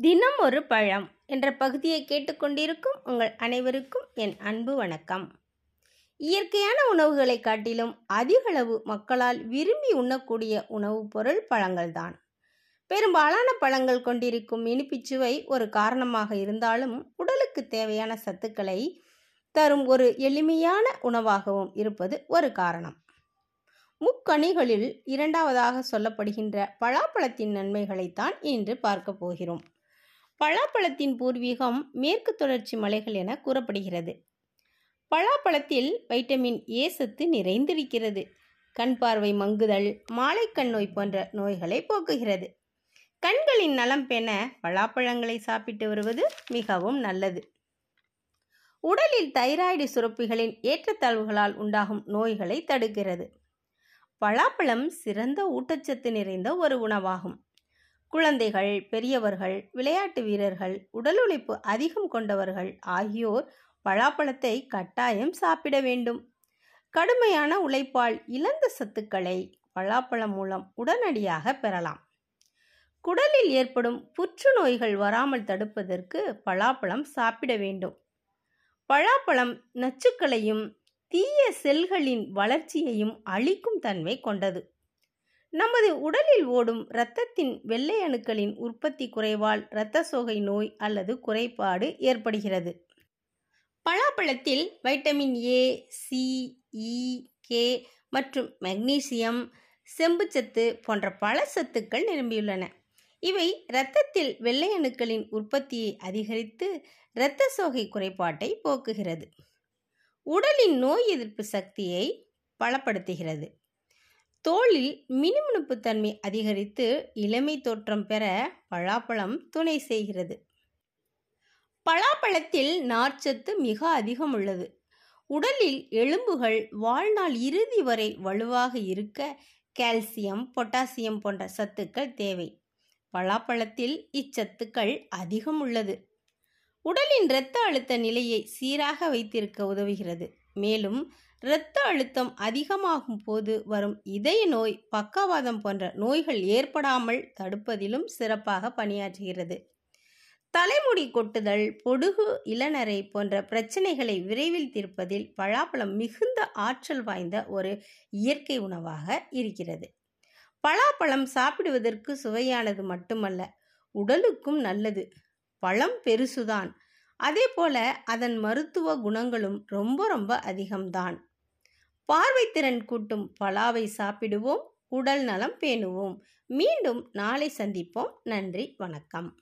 தினம் ஒரு பழம் என்ற பகுதியை கேட்டுக்கொண்டிருக்கும் உங்கள் அனைவருக்கும் என் அன்பு வணக்கம். இயற்கையான உணவுகளை காட்டிலும் அதிகளவு மக்களால் விரும்பி உண்ணக்கூடிய உணவுப் பொருள் பழங்கள்தான். பெரும்பாலான பழங்கள் கொண்டிருக்கும் இனிப்பிச்சுவை ஒரு காரணமாக இருந்தாலும் உடலுக்கு தேவையான சத்துக்களை தரும் ஒரு எளிமையான உணவாகவும் இருப்பது ஒரு காரணம். முக்கணிகளில் இரண்டாவதாக சொல்லப்படுகின்ற பலாப்பழத்தின் நன்மைகளைத்தான் இன்று பார்க்க போகிறோம். பலாப்பழத்தின் பூர்வீகம் மேற்கு தொடர்ச்சி மலைகள் என கூறப்படுகிறது. பலாப்பழத்தில் வைட்டமின் ஏ சத்து நிறைந்திருக்கிறது. கண் பார்வை மங்குதல் மாலைக்கண் நோய் போன்ற நோய்களை போக்குகிறது. கண்களின் நலம் பெற பலாப்பழங்களை சாப்பிட்டு வருவது மிகவும் நல்லது. உடலில் தைராய்டு சுரப்பிகளின் ஏற்றத்தாழ்வுகளால் உண்டாகும் நோய்களை தடுக்கிறது. பலாப்பழம் சிறந்த ஊட்டச்சத்து நிறைந்த ஒரு உணவாகும். குழந்தைகள் பெரியவர்கள் விளையாட்டு வீரர்கள் உடல் உழைப்பு அதிகம் கொண்டவர்கள் ஆகியோர் பலாப்பழத்தை கட்டாயம் சாப்பிட வேண்டும். கடுமையான உழைப்பால் இழந்த சத்துக்களை பலாப்பழம் மூலம் உடனடியாக பெறலாம். குடலில் ஏற்படும் புற்றுநோய்கள் வராமல் தடுப்பதற்கு பலாப்பழம் சாப்பிட வேண்டும். பலாப்பழம் நச்சுக்களையும் தீய செல்களின் வளர்ச்சியையும் அழிக்கும் தன்மை கொண்டது. நமது உடலில் ஓடும் இரத்தத்தின் வெள்ளை அணுக்களின் உற்பத்தி குறைவால் இரத்த சோகை நோய் அல்லது குறைபாடு ஏற்படுகிறது. பலாப்பழத்தில் vitamin A C E K மற்றும் மெக்னீசியம் செம்புச்சத்து போன்ற பல சத்துக்கள் நிரம்பியுள்ளன. இவை இரத்தத்தில் வெள்ளை அணுக்களின் உற்பத்தியை அதிகரித்து இரத்த சோகை குறைபாட்டை போக்குகிறது. உடலின் நோய் எதிர்ப்பு சக்தியை பலப்படுத்துகிறது. தோளில் மினுமினுப்பு தன்மை அதிகரித்து இளமை தோற்றம் பெற பலாப்பழம் துணை செய்கிறது. பலாப்பழத்தில் நார்ச்சத்து மிக அதிகம் உள்ளது. உடலில் எலும்புகள் வாழ்நாள் இறுதி வரை வலுவாக இருக்க கால்சியம் பொட்டாசியம் போன்ற சத்துக்கள் தேவை. பலாப்பழத்தில் இச்சத்துக்கள் அதிகம் உள்ளது. உடலின் இரத்த அழுத்த நிலையை சீராக வைத்திருக்க உதவுகிறது. மேலும் இரத்த அழுத்தம் அதிகமாகும் போது வரும் இதய நோய் பக்கவாதம் போன்ற நோய்கள் ஏற்படாமல் தடுப்பதிலும் சிறப்பாக பணியாற்றுகிறது. தலைமுடி கொட்டுதல் பொடுகு இளநரை போன்ற பிரச்சனைகளை விரைவில் தீர்ப்பதில் பலாப்பழம் மிகுந்த ஆற்றல் வாய்ந்த ஒரு இயற்கை உணவாக இருக்கிறது. பலாப்பழம் சாப்பிடுவதற்கு சுவையானது மட்டுமல்ல உடலுக்கும் நல்லது. பழம் பெருசுதான். அதே போல அதன் மருத்துவ குணங்களும் ரொம்ப ரொம்ப அதிகம்தான். பார்வைத்திறன் கூட்டும் பலாவை சாப்பிடுவோம் உடல் நலம் பேணுவோம். மீண்டும் நாளை சந்திப்போம். நன்றி வணக்கம்.